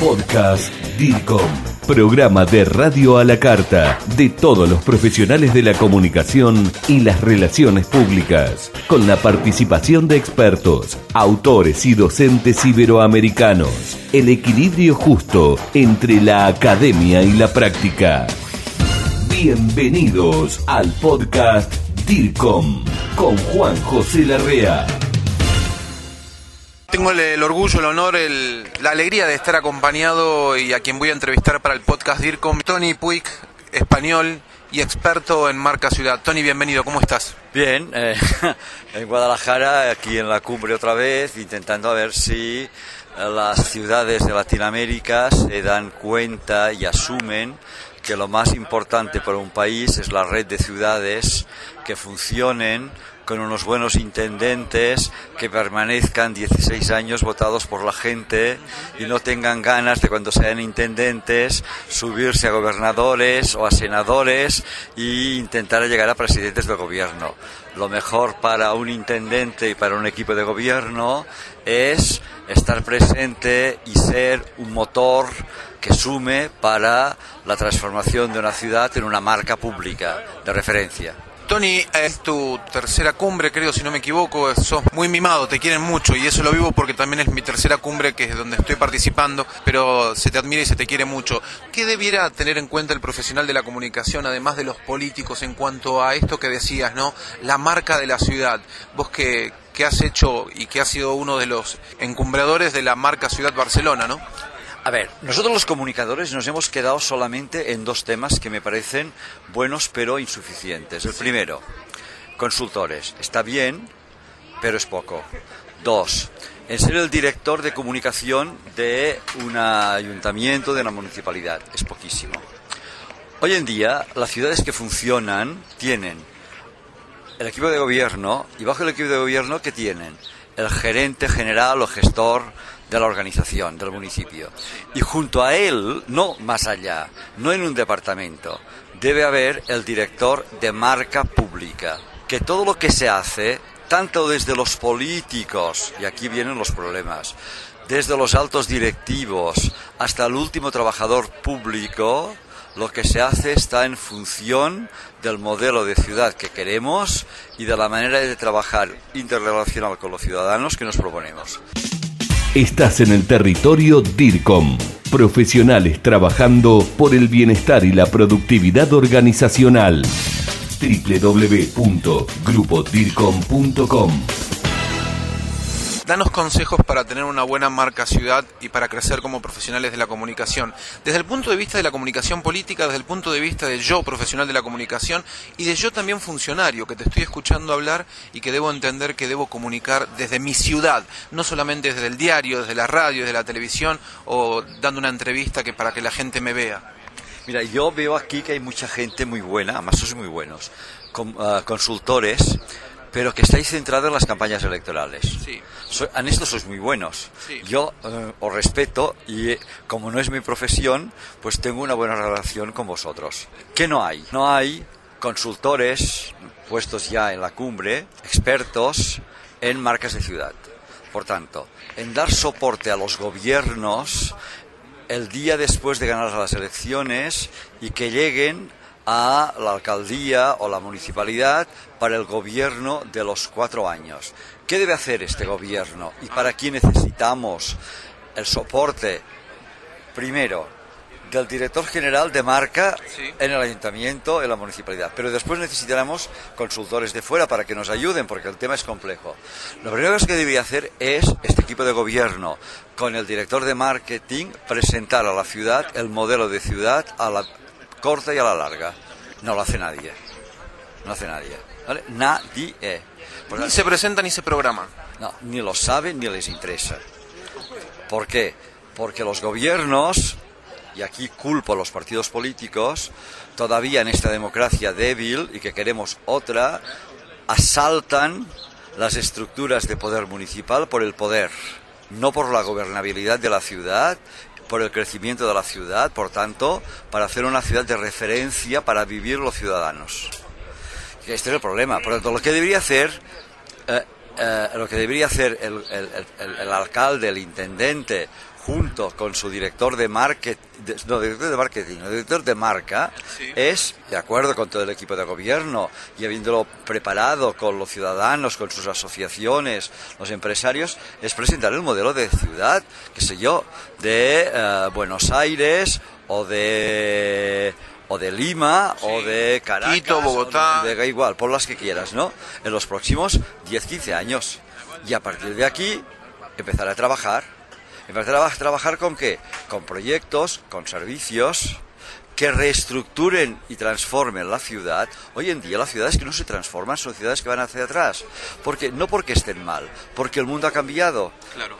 Podcast DIRCOM. Programa de radio a la carta de todos los profesionales de la comunicación y las relaciones públicas, con la participación de expertos, autores y docentes iberoamericanos. El equilibrio justo entre la academia y la práctica. Bienvenidos al podcast DIRCOM con Juan José Larrea. Tengo el, el orgullo, el honor, el- la alegría de estar acompañado y a quien voy a entrevistar para el podcast DIRCOM, Tony Puig, español y experto en marca ciudad. Tony, bienvenido, ¿cómo estás? Bien, eh, en Guadalajara, aquí en la cumbre otra vez, intentando a ver si eh, las ciudades de Latinoamérica se dan cuenta y asumen que lo más importante para un país es la red de ciudades que funcionen con unos buenos intendentes que permanezcan 16 años votados por la gente y no tengan ganas de cuando sean intendentes subirse a gobernadores o a senadores e intentar llegar a presidentes del gobierno. Lo mejor para un intendente y para un equipo de gobierno es estar presente y ser un motor que sume para la transformación de una ciudad en una marca pública de referencia. Tony, es tu tercera cumbre, creo, si no me equivoco, sos muy mimado, te quieren mucho y eso lo vivo porque también es mi tercera cumbre que es donde estoy participando, pero se te admira y se te quiere mucho. ¿Qué debiera tener en cuenta el profesional de la comunicación, además de los políticos, en cuanto a esto que decías, ¿no? La marca de la ciudad. Vos que, que has hecho y que has sido uno de los encumbradores de la marca Ciudad Barcelona, ¿no? A ver, nosotros los comunicadores nos hemos quedado solamente en dos temas que me parecen buenos pero insuficientes. El primero, consultores. Está bien, pero es poco. Dos, en ser el director de comunicación de un ayuntamiento, de una municipalidad. Es poquísimo. Hoy en día, las ciudades que funcionan tienen el equipo de gobierno y bajo el equipo de gobierno que tienen el gerente general o gestor de la organización del municipio. Y junto a él no más allá no en un departamento debe haber el director de marca pública que todo lo que se hace tanto desde los políticos y aquí vienen los problemas desde los altos directivos hasta el último trabajador público lo que se hace está en función del modelo de ciudad que queremos y de la manera de trabajar interrelacional con los ciudadanos que nos proponemos. Estás en el territorio DIRCOM. Profesionales trabajando por el bienestar y la productividad organizacional. www.grupodircom.com Danos consejos para tener una buena marca ciudad y para crecer como profesionales de la comunicación. Desde el punto de vista de la comunicación política, desde el punto de vista de yo, profesional de la comunicación, y de yo también funcionario, que te estoy escuchando hablar y que debo entender que debo comunicar desde mi ciudad, no solamente desde el diario, desde la radio, desde la televisión o dando una entrevista que para que la gente me vea. Mira, yo veo aquí que hay mucha gente muy buena, además sois muy buenos, ah, consultores, pero que estáis centrados en las campañas electorales. Sí. So- en esto sois muy buenos. Sí. Yo eh, os respeto y eh, como no es mi profesión, pues tengo una buena relación con vosotros. ¿Qué no hay? No hay consultores puestos ya en la cumbre, expertos en marcas de ciudad. Por tanto, en dar soporte a los gobiernos el día después de ganar las elecciones y que lleguen a la alcaldía o la municipalidad para el gobierno de los cuatro años. ¿Qué debe hacer este gobierno y para qué necesitamos el soporte, primero, del director general de marca Sí. en el ayuntamiento, en la municipalidad. Pero después necesitaremos consultores de fuera para que nos ayuden, porque el tema es complejo. Lo primero que debería hacer es este equipo de gobierno, con el director de marketing, presentar a la ciudad el modelo de ciudad a la corta y a la larga. No lo hace nadie. No hace nadie. ¿vale? Nadie. Por Ni tanto, se presenta ni se programa. no, ni lo saben ni les interesa. ¿Por qué? Porque los gobiernos, y aquí culpo a los partidos políticos, todavía en esta democracia débil y que queremos otra, asaltan las estructuras de poder municipal por el poder, no por la gobernabilidad de la ciudad, por el crecimiento de la ciudad, por tanto, para hacer una ciudad de referencia para vivir los ciudadanos. Este es el problema. Por lo tanto, lo que debería hacer, eh, eh, lo que debería hacer el, alcalde, el intendente, junto con su director de marketing, no, director de marketing, director de marca, es, de acuerdo con todo el equipo de gobierno y habiéndolo preparado con los ciudadanos, con sus asociaciones, los empresarios, es presentar el modelo de ciudad, qué sé yo, de eh, Buenos Aires o de o de Lima o de Caracas, Quito, Bogotá, de, igual, por las que quieras, ¿no? En los próximos 10, 15 años. Y a partir de aquí empezar a trabajar. Empezar a trabajar con qué? Con proyectos, con servicios, que reestructuren y transformen la ciudad. Hoy en día las ciudades que no se transforman son ciudades que van hacia atrás. Porque, no porque estén mal, porque el mundo ha cambiado,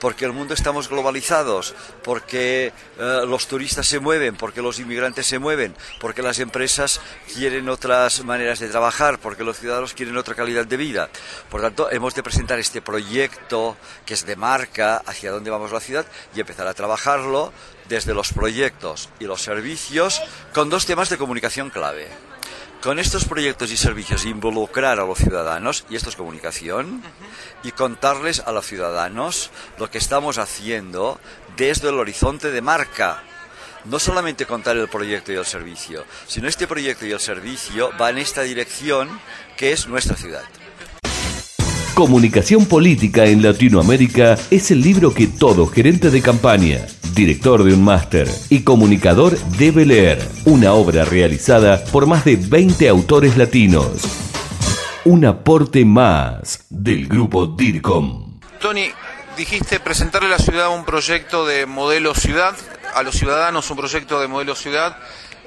porque el mundo estamos globalizados, porque eh, los turistas se mueven, porque los inmigrantes se mueven, porque las empresas quieren otras maneras de trabajar, porque los ciudadanos quieren otra calidad de vida. Por tanto, hemos de presentar este proyecto que es de marca hacia dónde vamos la ciudad y empezar a trabajarlo desde los proyectos y los servicios con dos temas de comunicación clave. Con estos proyectos y servicios involucrar a los ciudadanos, y esto es comunicación, y contarles a los ciudadanos lo que estamos haciendo desde el horizonte de marca. No solamente contar el proyecto y el servicio, sino este proyecto y el servicio va en esta dirección que es nuestra ciudad. Comunicación Política en Latinoamérica es el libro que todo gerente de campaña, director de un máster y comunicador debe leer. Una obra realizada por más de 20 autores latinos. Un aporte más del grupo DIRCOM. Tony, dijiste presentarle a la ciudad un proyecto de modelo ciudad, a los ciudadanos un proyecto de modelo ciudad.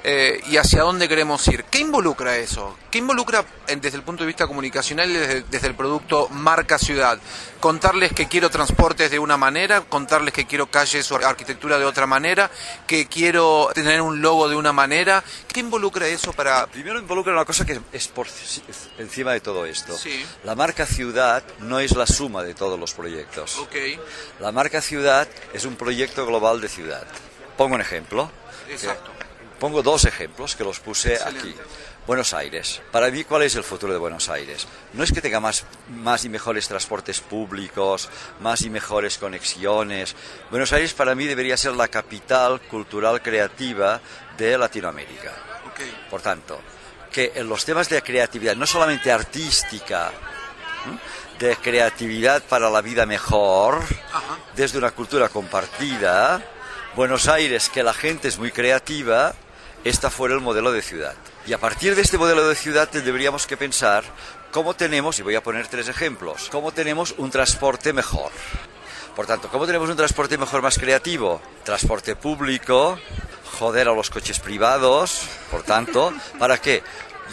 Eh, y hacia dónde queremos ir. ¿Qué involucra eso? ¿Qué involucra desde el punto de vista comunicacional, desde, desde, el producto marca ciudad? Contarles que quiero transportes de una manera, contarles que quiero calles o arquitectura de otra manera, que quiero tener un logo de una manera. ¿Qué involucra eso para...? Primero involucra una cosa que es por encima de todo esto. La marca ciudad no es la suma de todos los proyectos. Okay. La marca ciudad es un proyecto global de ciudad. Pongo un ejemplo. Exacto. Pongo dos ejemplos que los puse aquí. Buenos Aires. Para mí, ¿cuál es el futuro de Buenos Aires? No es que tenga más, más y mejores transportes públicos, más y mejores conexiones. Buenos Aires para mí debería ser la capital cultural creativa de Latinoamérica. Por tanto, que en los temas de creatividad, no solamente artística, de creatividad para la vida mejor, desde una cultura compartida, Buenos Aires, que la gente es muy creativa, esta fuera el modelo de ciudad. Y a partir de este modelo de ciudad deberíamos que pensar cómo tenemos, y voy a poner tres ejemplos, cómo tenemos un transporte mejor. Por tanto, ¿cómo tenemos un transporte mejor más creativo? Transporte público, joder a los coches privados, por tanto, ¿para qué?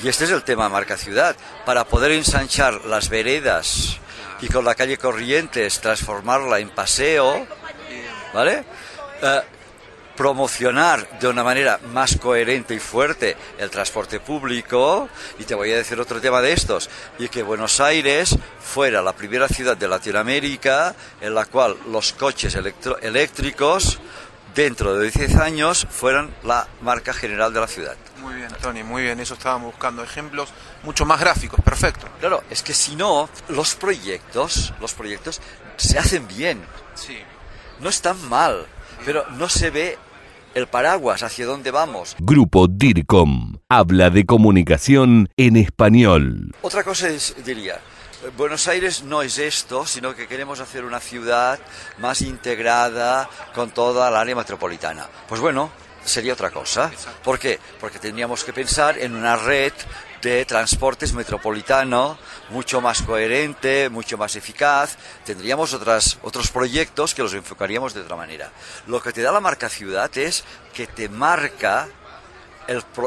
Y este es el tema marca ciudad, para poder ensanchar las veredas y con la calle Corrientes transformarla en paseo, ¿vale? Uh, promocionar de una manera más coherente y fuerte el transporte público y te voy a decir otro tema de estos y que Buenos Aires fuera la primera ciudad de Latinoamérica en la cual los coches eléctricos dentro de 10 años fueran la marca general de la ciudad. Muy bien, Tony, muy bien, eso estábamos buscando ejemplos mucho más gráficos, perfecto. Claro, es que si no los proyectos, los proyectos se hacen bien. Sí. No están mal, pero no se ve el paraguas hacia dónde vamos. Grupo DIRCOM habla de comunicación en español. Otra cosa es, diría, Buenos Aires no es esto, sino que queremos hacer una ciudad más integrada con toda la área metropolitana. Pues bueno, sería otra cosa. ¿Por qué? Porque tendríamos que pensar en una red de transportes metropolitano mucho más coherente, mucho más eficaz. Tendríamos otras, otros proyectos que los enfocaríamos de otra manera. Lo que te da la marca ciudad es que te marca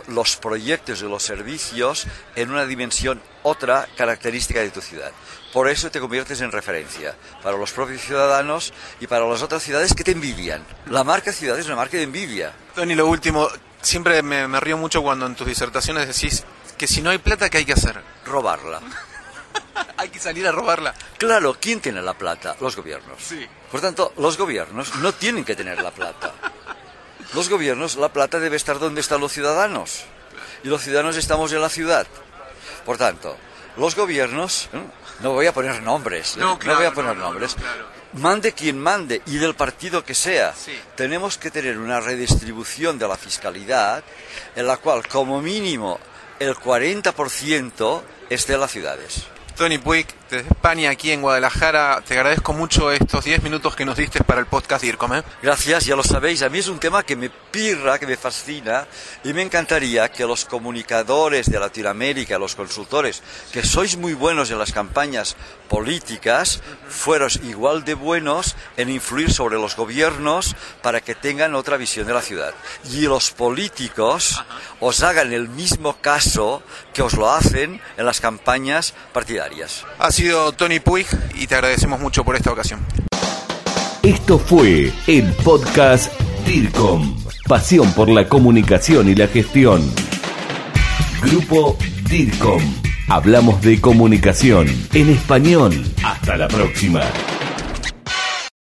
los proyectos y los servicios en una dimensión otra característica de tu ciudad. Por eso te conviertes en referencia para los propios ciudadanos y para las otras ciudades que te envidian. La marca ciudad es una marca de envidia. Tony, lo último, siempre me, me río mucho cuando en tus disertaciones decís que si no hay plata, ¿qué hay que hacer? Robarla. hay que salir a robarla. Claro, ¿quién tiene la plata? Los gobiernos. Sí. Por tanto, los gobiernos no tienen que tener la plata. Los gobiernos, la plata debe estar donde están los ciudadanos. Y los ciudadanos estamos en la ciudad. Por tanto, los gobiernos, no voy a poner nombres, no, voy a poner nombres, mande quien mande y del partido que sea, Sí. tenemos que tener una redistribución de la fiscalidad en la cual como mínimo el 40% es de las ciudades. Tony Puig, desde España, aquí en Guadalajara, te agradezco mucho estos 10 minutos que nos diste para el podcast DIRCOM. ¿eh? Gracias, ya lo sabéis, a mí es un tema que me pirra, que me fascina y me encantaría que los comunicadores de Latinoamérica, los consultores, que sois muy buenos en las campañas políticas, fueros igual de buenos en influir sobre los gobiernos para que tengan otra visión de la ciudad. Y los políticos os hagan el mismo caso que os lo hacen en las campañas partidarias. Ha sido Tony Puig y te agradecemos mucho por esta ocasión. Esto fue el podcast DIRCOM. Pasión por la comunicación y la gestión. Grupo DIRCOM. Hablamos de comunicación en español. Hasta la próxima.